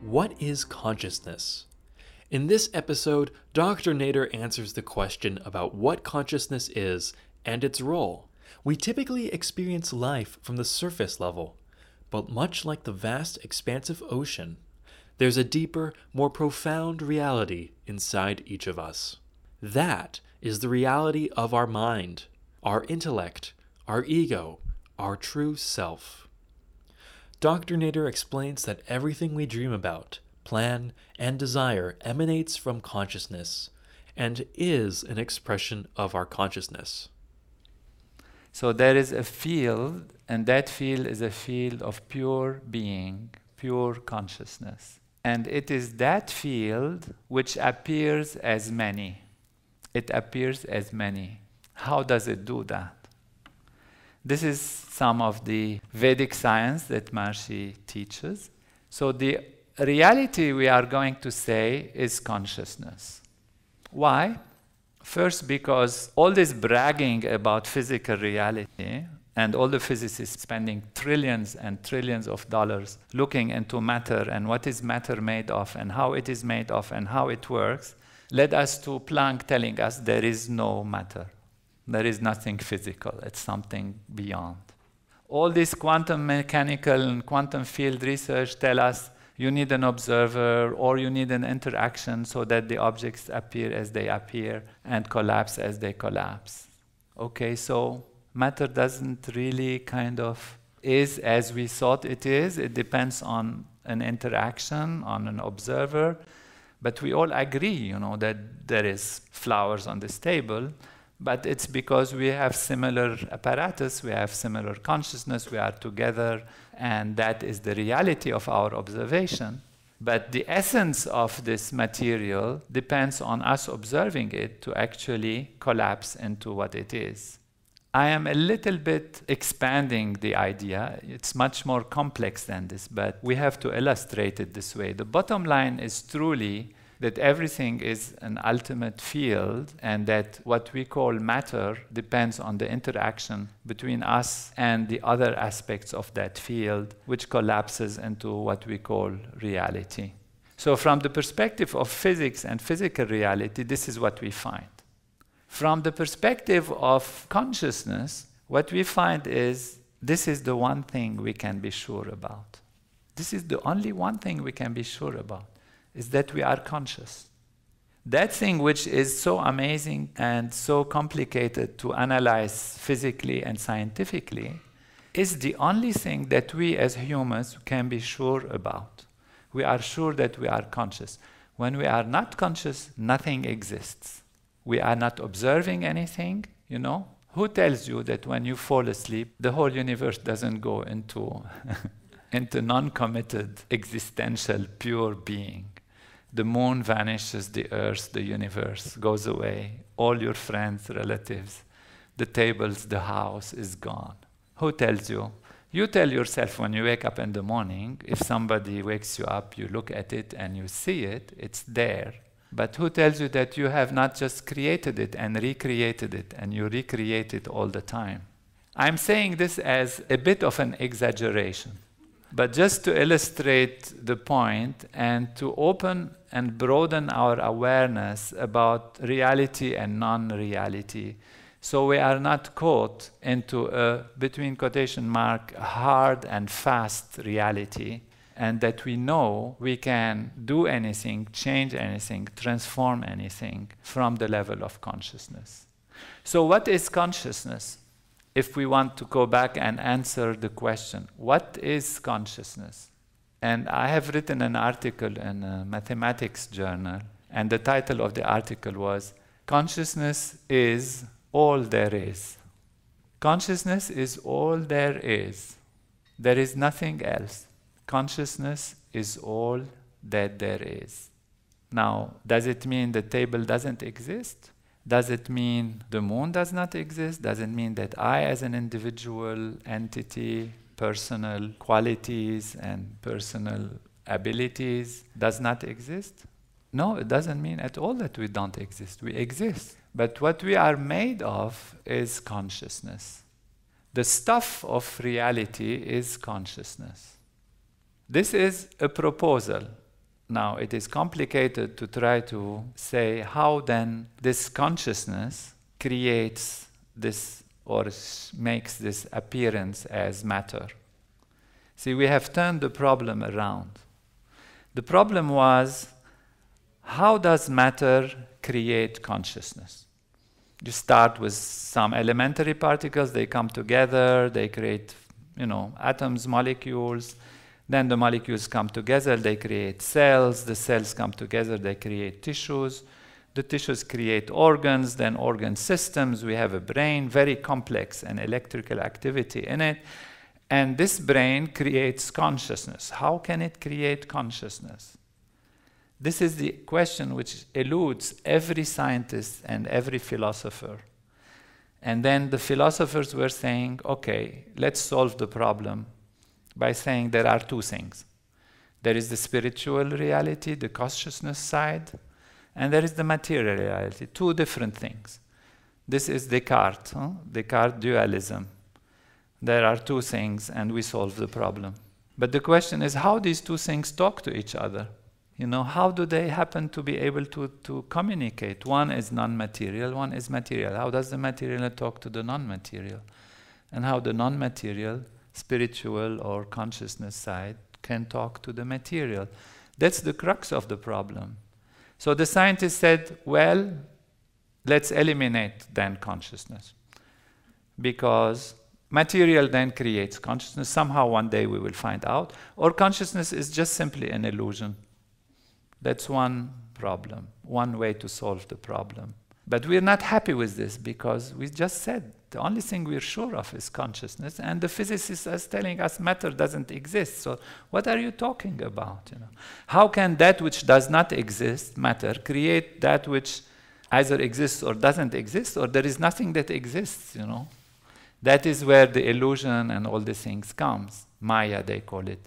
What is consciousness? In this episode, Dr. Nader answers the question about what consciousness is and its role. We typically experience life from the surface level, but much like the vast, expansive ocean, there's a deeper, more profound reality inside each of us. That is the reality of our mind, our intellect, our ego, our true self. Dr. Nader explains that everything we dream about, plan, and desire emanates from consciousness and is an expression of our consciousness. So there is a field, and that field is a field of pure being, pure consciousness. And it is that field which appears as many. It appears as many. How does it do that? This is some of the Vedic science that Maharishi teaches. So, the reality we are going to say is consciousness. Why? First, because all this bragging about physical reality and all the physicists spending trillions and trillions of dollars looking into matter and what is matter made of and how it is made of and how it works led us to Planck telling us there is no matter. There is nothing physical, it's something beyond. All this quantum mechanical and quantum field research tell us you need an observer or you need an interaction so that the objects appear as they appear and collapse as they collapse. Okay, so matter doesn't really kind of is as we thought it is. It depends on an interaction, on an observer. But we all agree, you know, that there is flowers on this table but it's because we have similar apparatus, we have similar consciousness, we are together, and that is the reality of our observation. But the essence of this material depends on us observing it to actually collapse into what it is. I am a little bit expanding the idea. It's much more complex than this, but we have to illustrate it this way. The bottom line is truly that everything is an ultimate field and that what we call matter depends on the interaction between us and the other aspects of that field, which collapses into what we call reality. So, from the perspective of physics and physical reality, this is what we find. From the perspective of consciousness, what we find is this is the one thing we can be sure about. This is the only one thing we can be sure about is that we are conscious. That thing which is so amazing and so complicated to analyze physically and scientifically is the only thing that we as humans can be sure about. We are sure that we are conscious. When we are not conscious, nothing exists. We are not observing anything, you know. Who tells you that when you fall asleep, the whole universe doesn't go into, into non committed, existential, pure being? The moon vanishes, the earth, the universe goes away. All your friends, relatives, the tables, the house is gone. Who tells you? You tell yourself when you wake up in the morning, if somebody wakes you up, you look at it and you see it, it's there. But who tells you that you have not just created it and recreated it and you recreate it all the time? I'm saying this as a bit of an exaggeration. But just to illustrate the point and to open and broaden our awareness about reality and non reality. So we are not caught into a, between quotation mark, hard and fast reality, and that we know we can do anything, change anything, transform anything from the level of consciousness. So, what is consciousness? If we want to go back and answer the question, what is consciousness? And I have written an article in a mathematics journal, and the title of the article was Consciousness is all there is. Consciousness is all there is. There is nothing else. Consciousness is all that there is. Now, does it mean the table doesn't exist? Does it mean the moon does not exist? Does it mean that I, as an individual entity, personal qualities and personal abilities, does not exist? No, it doesn't mean at all that we don't exist. We exist. But what we are made of is consciousness. The stuff of reality is consciousness. This is a proposal. Now, it is complicated to try to say how then this consciousness creates this or makes this appearance as matter. See, we have turned the problem around. The problem was how does matter create consciousness? You start with some elementary particles, they come together, they create, you know, atoms, molecules. Then the molecules come together, they create cells. The cells come together, they create tissues. The tissues create organs, then organ systems. We have a brain, very complex and electrical activity in it. And this brain creates consciousness. How can it create consciousness? This is the question which eludes every scientist and every philosopher. And then the philosophers were saying, okay, let's solve the problem by saying there are two things there is the spiritual reality, the consciousness side, and there is the material reality, two different things. This is Descartes, huh? Descartes dualism. There are two things, and we solve the problem. But the question is how these two things talk to each other. You know, how do they happen to be able to, to communicate? One is non material, one is material. How does the material talk to the non material? And how the non material, spiritual or consciousness side, can talk to the material. That's the crux of the problem. So the scientist said, well, let's eliminate then consciousness. Because material then creates consciousness. Somehow one day we will find out. Or consciousness is just simply an illusion. That's one problem, one way to solve the problem. But we're not happy with this because we just said the only thing we're sure of is consciousness, and the physicists are telling us matter doesn't exist. So what are you talking about? You know, how can that which does not exist, matter, create that which either exists or doesn't exist, or there is nothing that exists? You know, that is where the illusion and all these things comes. Maya, they call it.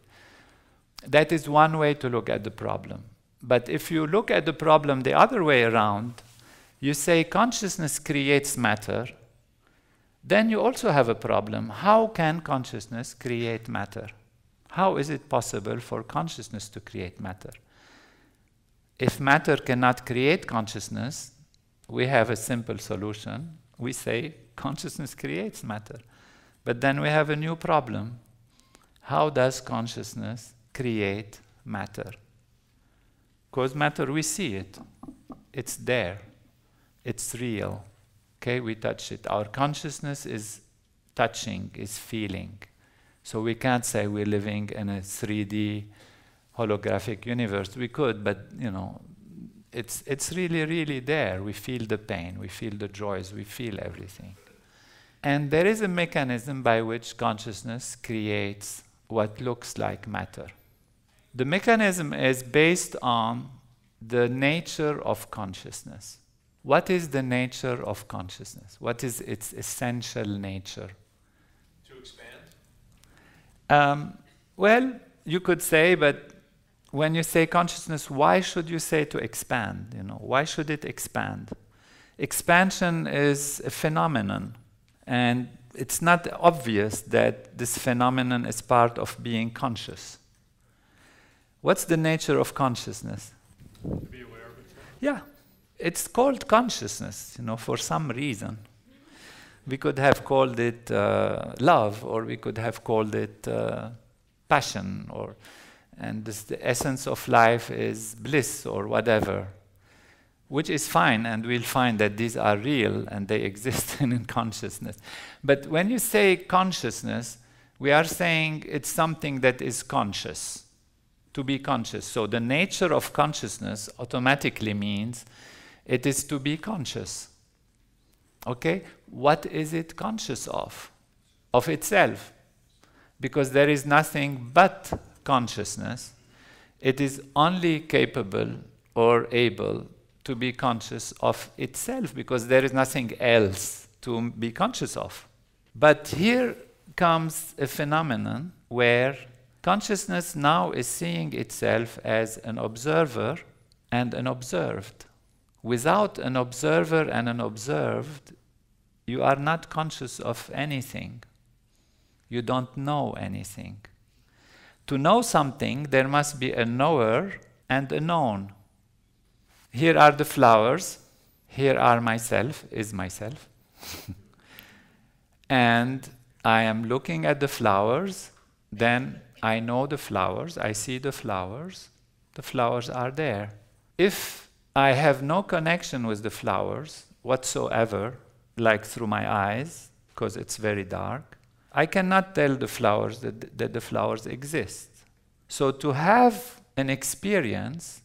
That is one way to look at the problem. But if you look at the problem the other way around, you say consciousness creates matter, then you also have a problem. How can consciousness create matter? How is it possible for consciousness to create matter? If matter cannot create consciousness, we have a simple solution. We say consciousness creates matter. But then we have a new problem. How does consciousness create matter? Because matter, we see it. It's there. It's real. Okay, we touch it. Our consciousness is touching, is feeling. So we can't say we're living in a 3D holographic universe. We could, but you know, it's it's really, really there. We feel the pain, we feel the joys, we feel everything. And there is a mechanism by which consciousness creates what looks like matter. The mechanism is based on the nature of consciousness. What is the nature of consciousness? What is its essential nature? To expand? Um, well, you could say, but when you say consciousness, why should you say to expand? You know, why should it expand? Expansion is a phenomenon, and it's not obvious that this phenomenon is part of being conscious. What's the nature of consciousness? To be aware of it. Yeah, it's called consciousness, you know, for some reason. We could have called it uh, love, or we could have called it uh, passion, or and this, the essence of life is bliss, or whatever, which is fine, and we'll find that these are real and they exist in consciousness. But when you say consciousness, we are saying it's something that is conscious to be conscious. So the nature of consciousness automatically means it is to be conscious. Okay? What is it conscious of? Of itself. Because there is nothing but consciousness. it is only capable or able to be conscious of itself because there is nothing else to be conscious of. But here comes a phenomenon where consciousness now is seeing itself as an observer and an observed. Without an observer and an observed, you are not conscious of anything. You don't know anything. To know something, there must be a knower and a known. Here are the flowers. Here are myself, is myself. and I am looking at the flowers, then I know the flowers, I see the flowers, the flowers are there. If I have no connection with the flowers whatsoever, like through my eyes, because it's very dark, I cannot tell the flowers that, that the flowers exist. So to have an experience,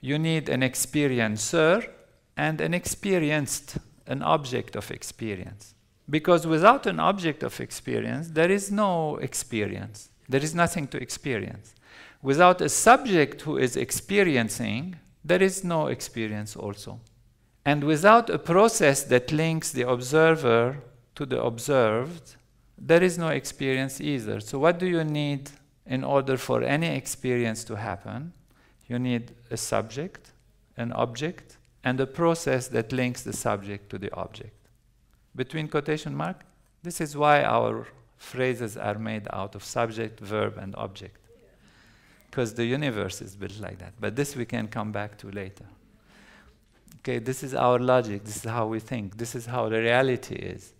you need an experiencer and an experienced, an object of experience. Because without an object of experience, there is no experience. There is nothing to experience. Without a subject who is experiencing, there is no experience also. And without a process that links the observer to the observed, there is no experience either. So, what do you need in order for any experience to happen? You need a subject, an object, and a process that links the subject to the object. Between quotation mark, this is why our phrases are made out of subject, verb, and object. Because the universe is built like that. But this we can come back to later. Okay, this is our logic, this is how we think, this is how the reality is.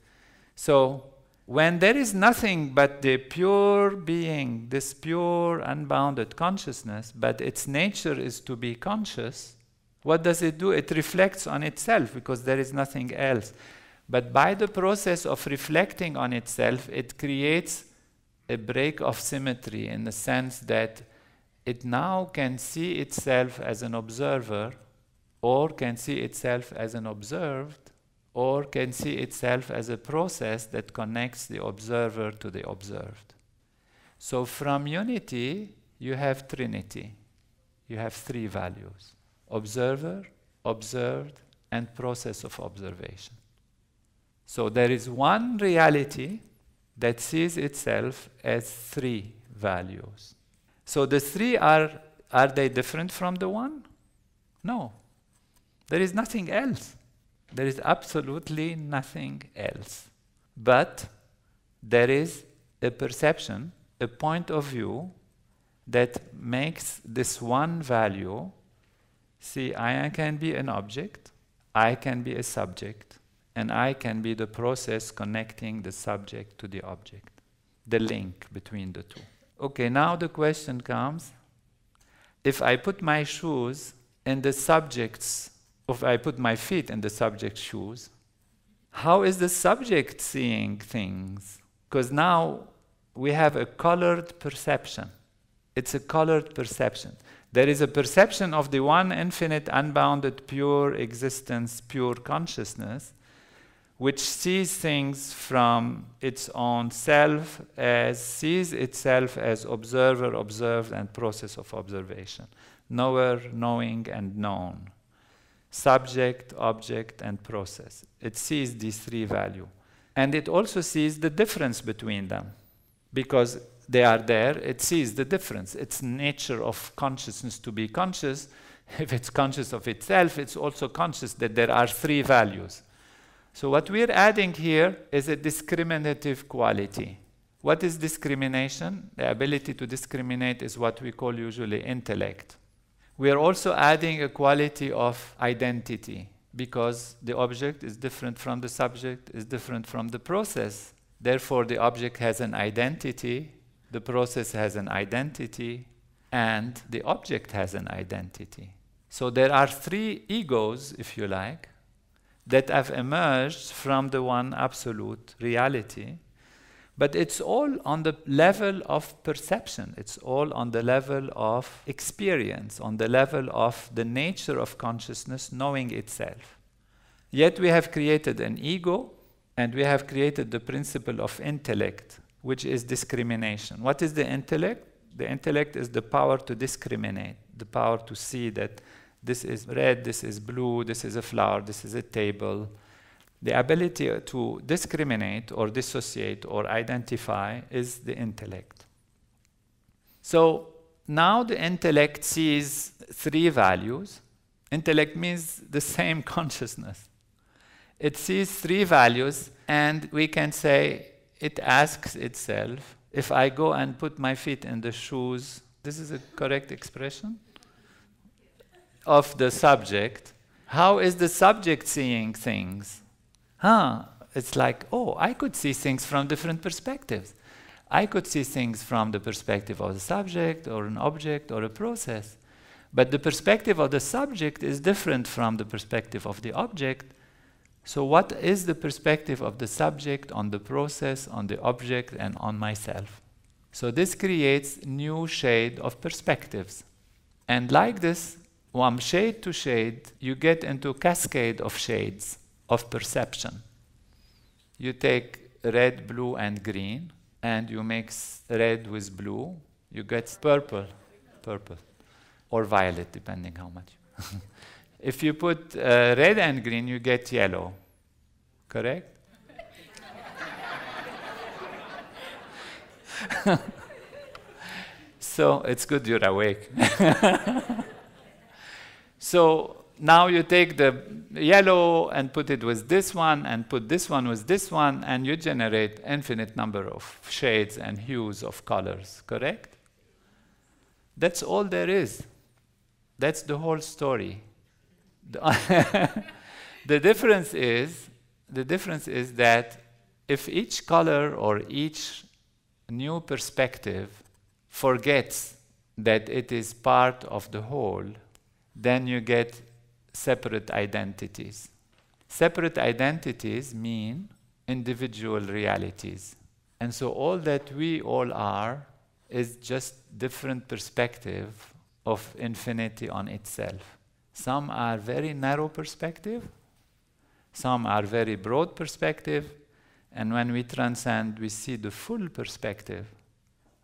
So, when there is nothing but the pure being, this pure, unbounded consciousness, but its nature is to be conscious, what does it do? It reflects on itself because there is nothing else. But by the process of reflecting on itself, it creates a break of symmetry in the sense that it now can see itself as an observer or can see itself as an observed, or can see itself as a process that connects the observer to the observed. So from unity, you have trinity. You have three values observer, observed, and process of observation. So there is one reality that sees itself as three values. So the three are, are they different from the one? No. There is nothing else. There is absolutely nothing else. But there is a perception, a point of view that makes this one value see, I can be an object, I can be a subject, and I can be the process connecting the subject to the object, the link between the two. Okay, now the question comes if I put my shoes in the subject's if I put my feet in the subject's shoes, how is the subject seeing things? Because now we have a colored perception. It's a colored perception. There is a perception of the one infinite, unbounded, pure existence, pure consciousness, which sees things from its own self as sees itself as observer, observed, and process of observation, knower, knowing, and known subject, object, and process. It sees these three values. And it also sees the difference between them. Because they are there, it sees the difference. It's nature of consciousness to be conscious. If it's conscious of itself, it's also conscious that there are three values. So what we're adding here is a discriminative quality. What is discrimination? The ability to discriminate is what we call usually intellect we are also adding a quality of identity because the object is different from the subject, is different from the process. Therefore, the object has an identity, the process has an identity, and the object has an identity. So there are three egos, if you like, that have emerged from the one absolute reality but it's all on the level of perception, it's all on the level of experience, on the level of the nature of consciousness knowing itself. Yet we have created an ego and we have created the principle of intellect, which is discrimination. What is the intellect? The intellect is the power to discriminate, the power to see that this is red, this is blue, this is a flower, this is a table. The ability to discriminate or dissociate or identify is the intellect. So now the intellect sees three values. Intellect means the same consciousness. It sees three values, and we can say it asks itself if I go and put my feet in the shoes, this is a correct expression? Of the subject, how is the subject seeing things? Huh, it's like, oh, I could see things from different perspectives. I could see things from the perspective of the subject or an object or a process. But the perspective of the subject is different from the perspective of the object. So, what is the perspective of the subject on the process, on the object, and on myself? So, this creates new shade of perspectives. And like this, from shade to shade, you get into a cascade of shades of perception. You take red, blue, and green, and you mix red with blue, you get purple, purple, or violet, depending how much. if you put uh, red and green, you get yellow, correct? so it's good you're awake. so now you take the yellow and put it with this one and put this one with this one and you generate infinite number of shades and hues of colors correct? That's all there is. That's the whole story. The difference is the difference is that if each color or each new perspective forgets that it is part of the whole then you get separate identities. Separate identities mean individual realities. And so all that we all are is just different perspective of infinity on itself. Some are very narrow perspective, some are very broad perspective, and when we transcend, we see the full perspective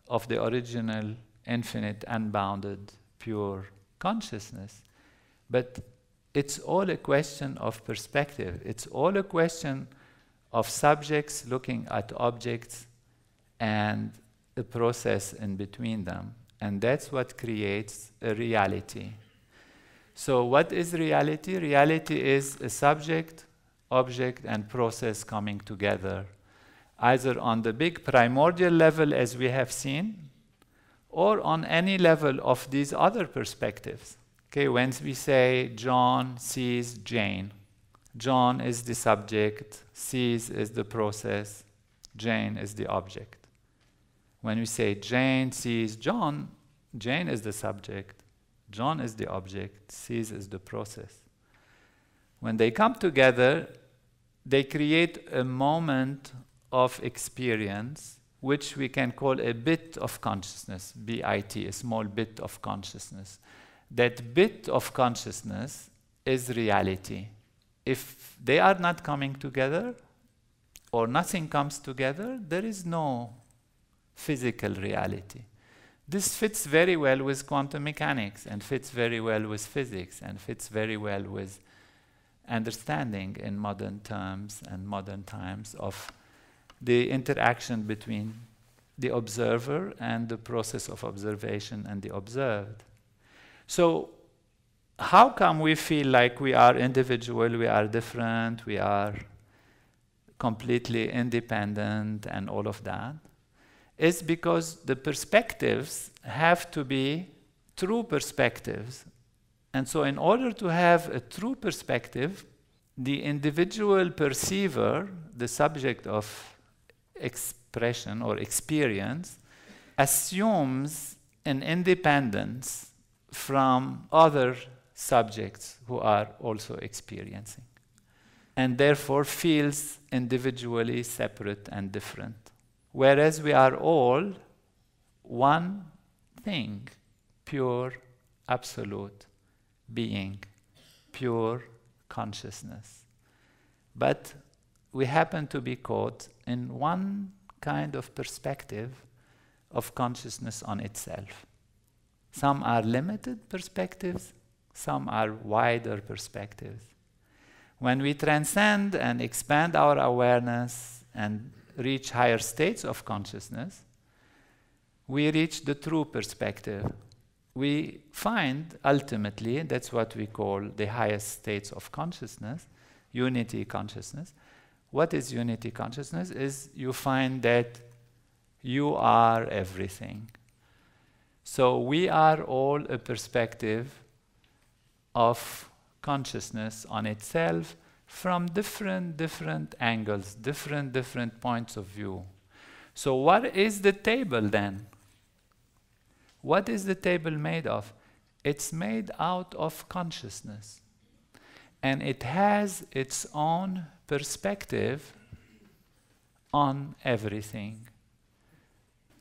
of the original, infinite, unbounded, pure consciousness. But it's all a question of perspective. It's all a question of subjects looking at objects and the process in between them. And that's what creates a reality. So, what is reality? Reality is a subject, object, and process coming together, either on the big primordial level, as we have seen, or on any level of these other perspectives. Okay, when we say John sees Jane, John is the subject, sees is the process, Jane is the object. When we say Jane sees John, Jane is the subject, John is the object, sees is the process. When they come together, they create a moment of experience which we can call a bit of consciousness, BIT, a small bit of consciousness that bit of consciousness is reality. If they are not coming together, or nothing comes together, there is no physical reality. This fits very well with quantum mechanics and fits very well with physics and fits very well with understanding in modern terms and modern times of the interaction between the observer and the process of observation and the observed. So, how come we feel like we are individual, we are different, we are completely independent, and all of that? Is because the perspectives have to be true perspectives. And so, in order to have a true perspective, the individual perceiver, the subject of expression or experience, assumes an independence from other subjects who are also experiencing, and therefore feels individually separate and different. Whereas we are all one thing, pure, absolute being, pure consciousness. But we happen to be caught in one kind of perspective of consciousness on itself. Some are limited perspectives, some are wider perspectives. When we transcend and expand our awareness and reach higher states of consciousness, we reach the true perspective. We find ultimately, that's what we call the highest states of consciousness, unity consciousness. What is unity consciousness? Is you find that you are everything. So we are all a perspective of consciousness on itself from different different angles, different different points of view. So what is the table then? What is the table made of? It's made out of consciousness. And it has its own perspective on everything.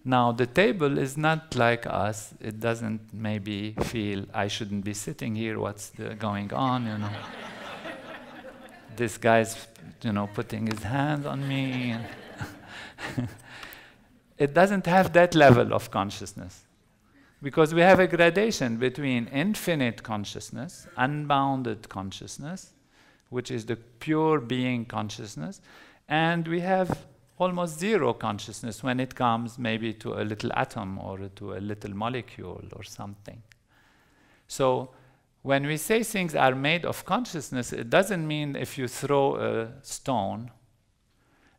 Now, the table is not like us. It doesn't maybe feel I shouldn't be sitting here, what's going on, you know. this guy's, you know, putting his hand on me. it doesn't have that level of consciousness. Because we have a gradation between infinite consciousness, unbounded consciousness, which is the pure being consciousness, and we have almost zero consciousness when it comes maybe to a little atom or to a little molecule or something. So when we say things are made of consciousness, it doesn't mean if you throw a stone,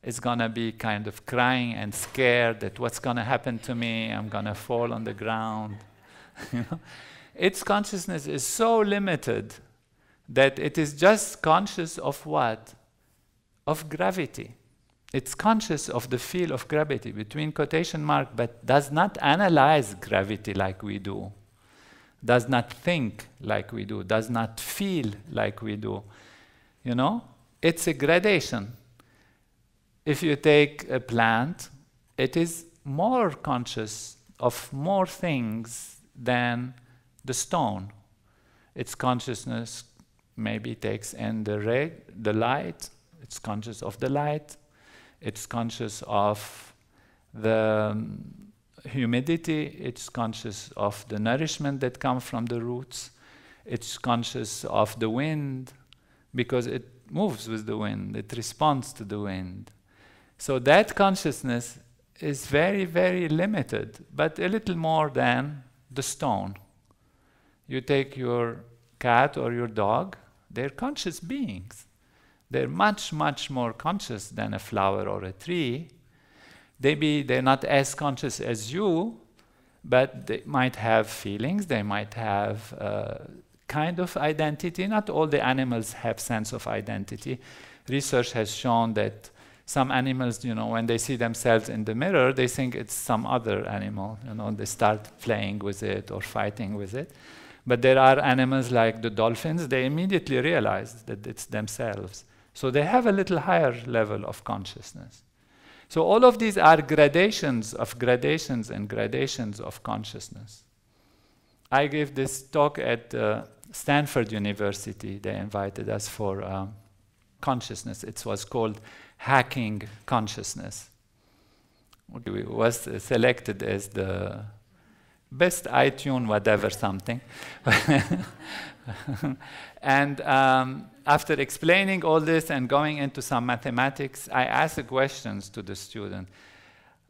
it's going to be kind of crying and scared that what's going to happen to me, I'm going to fall on the ground. its consciousness is so limited that it is just conscious of what? Of gravity. It's conscious of the field of gravity between quotation mark, but does not analyze gravity like we do, does not think like we do, does not feel like we do. You know, it's a gradation. If you take a plant, it is more conscious of more things than the stone. Its consciousness maybe takes in the the light, it's conscious of the light, it's conscious of the um, humidity, it's conscious of the nourishment that comes from the roots, it's conscious of the wind because it moves with the wind, it responds to the wind. So that consciousness is very, very limited, but a little more than the stone. You take your cat or your dog, they're conscious beings. They're much, much more conscious than a flower or a tree. Maybe they're not as conscious as you, but they might have feelings, they might have uh, kind of identity. Not all the animals have sense of identity. Research has shown that some animals, you know, when they see themselves in the mirror, they think it's some other animal. You know, they start playing with it or fighting with it. But there are animals like the dolphins, they immediately realize that it's themselves. So they have a little higher level of consciousness. So all of these are gradations of gradations and gradations of consciousness. I gave this talk at uh, Stanford University. They invited us for um, consciousness. It was called hacking consciousness. It was selected as the best iTunes, whatever, something. and um, after explaining all this and going into some mathematics, I asked the questions to the student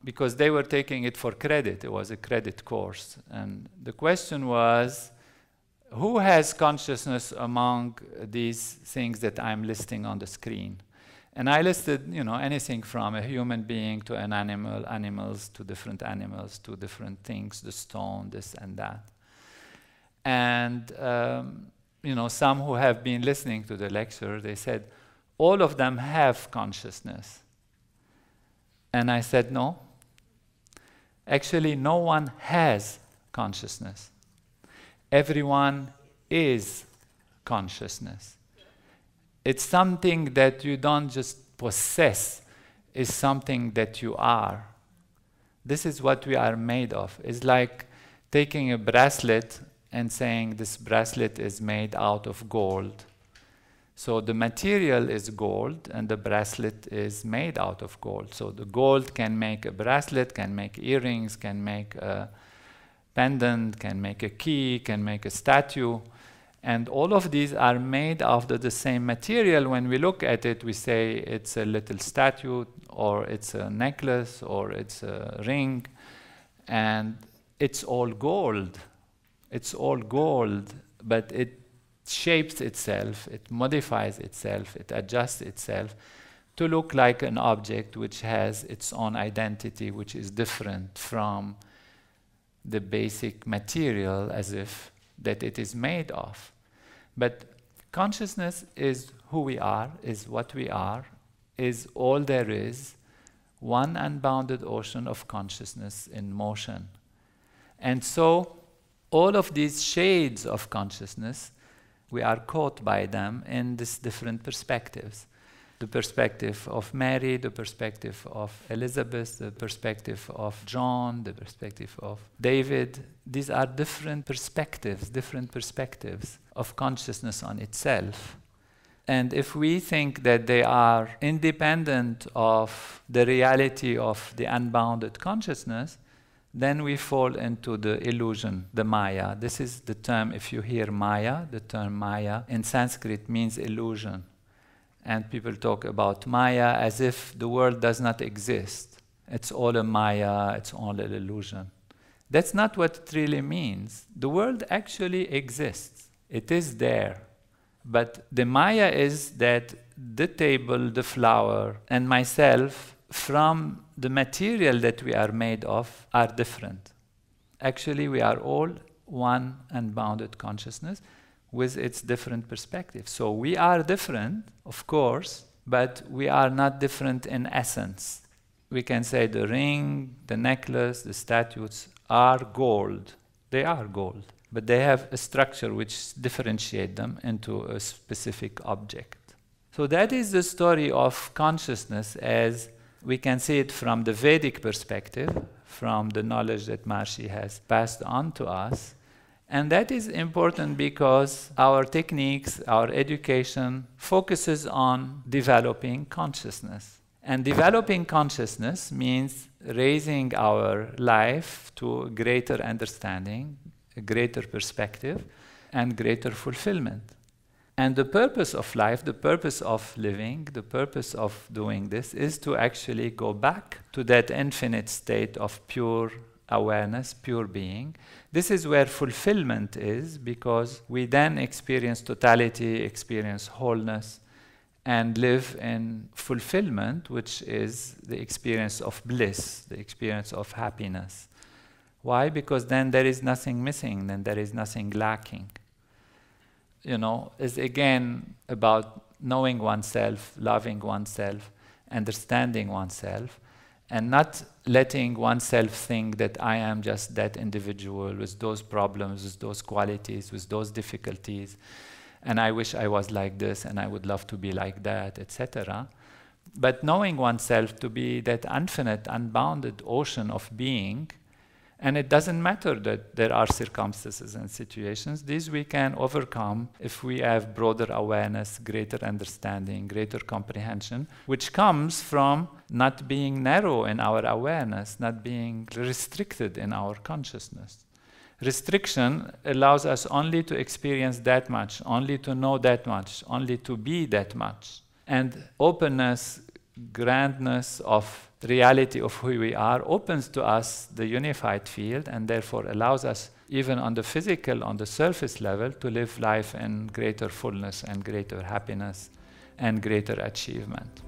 because they were taking it for credit. It was a credit course. And the question was, who has consciousness among these things that I'm listing on the screen? And I listed, you know, anything from a human being to an animal, animals to different animals to different things, the stone, this and that. And, um, you know, some who have been listening to the lecture, they said, all of them have consciousness. And I said, no. Actually, no one has consciousness. Everyone is consciousness. It's something that you don't just possess, it's something that you are. This is what we are made of. It's like taking a bracelet and saying this bracelet is made out of gold. So the material is gold and the bracelet is made out of gold. So the gold can make a bracelet, can make earrings, can make a pendant, can make a key, can make a statue. And all of these are made out of the same material. When we look at it, we say it's a little statue, or it's a necklace, or it's a ring. And it's all gold. It's all gold, but it shapes itself, it modifies itself, it adjusts itself to look like an object which has its own identity, which is different from the basic material as if that it is made of. But consciousness is who we are, is what we are, is all there is, one unbounded ocean of consciousness in motion. And so, all of these shades of consciousness we are caught by them in these different perspectives the perspective of Mary, the perspective of Elizabeth, the perspective of John, the perspective of David. These are different perspectives, different perspectives of consciousness on itself. And if we think that they are independent of the reality of the unbounded consciousness, then we fall into the illusion, the Maya. This is the term, if you hear Maya, the term Maya in Sanskrit means illusion. And people talk about Maya as if the world does not exist. It's all a Maya, it's all an illusion. That's not what it really means. The world actually exists, it is there. But the Maya is that the table, the flower, and myself from the material that we are made of are different. Actually, we are all one unbounded consciousness with its different perspectives. So we are different, of course, but we are not different in essence. We can say the ring, the necklace, the statues are gold. They are gold, but they have a structure which differentiate them into a specific object. So that is the story of consciousness as we can see it from the Vedic perspective, from the knowledge that Maharishi has passed on to us. And that is important because our techniques, our education focuses on developing consciousness. And developing consciousness means raising our life to greater understanding, a greater perspective, and greater fulfillment. And the purpose of life, the purpose of living, the purpose of doing this is to actually go back to that infinite state of pure awareness, pure being. This is where fulfillment is because we then experience totality, experience wholeness, and live in fulfillment, which is the experience of bliss, the experience of happiness. Why? Because then there is nothing missing, then there is nothing lacking you know, is again about knowing oneself, loving oneself, understanding oneself, and not letting oneself think that I am just that individual with those problems, with those qualities, with those difficulties, and I wish I was like this and I would love to be like that, etc. But knowing oneself to be that infinite, unbounded ocean of being and it doesn't matter that there are circumstances and situations. These we can overcome if we have broader awareness, greater understanding, greater comprehension, which comes from not being narrow in our awareness, not being restricted in our consciousness. Restriction allows us only to experience that much, only to know that much, only to be that much. And openness, grandness of reality of who we are opens to us the unified field and therefore allows us even on the physical on the surface level to live life in greater fullness and greater happiness and greater achievement.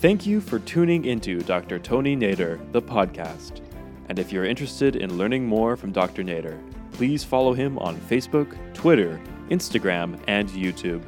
Thank you for tuning into dr tony nader the podcast. And if you're interested in learning more from dr nader please follow him on facebook twitter instagram and youtube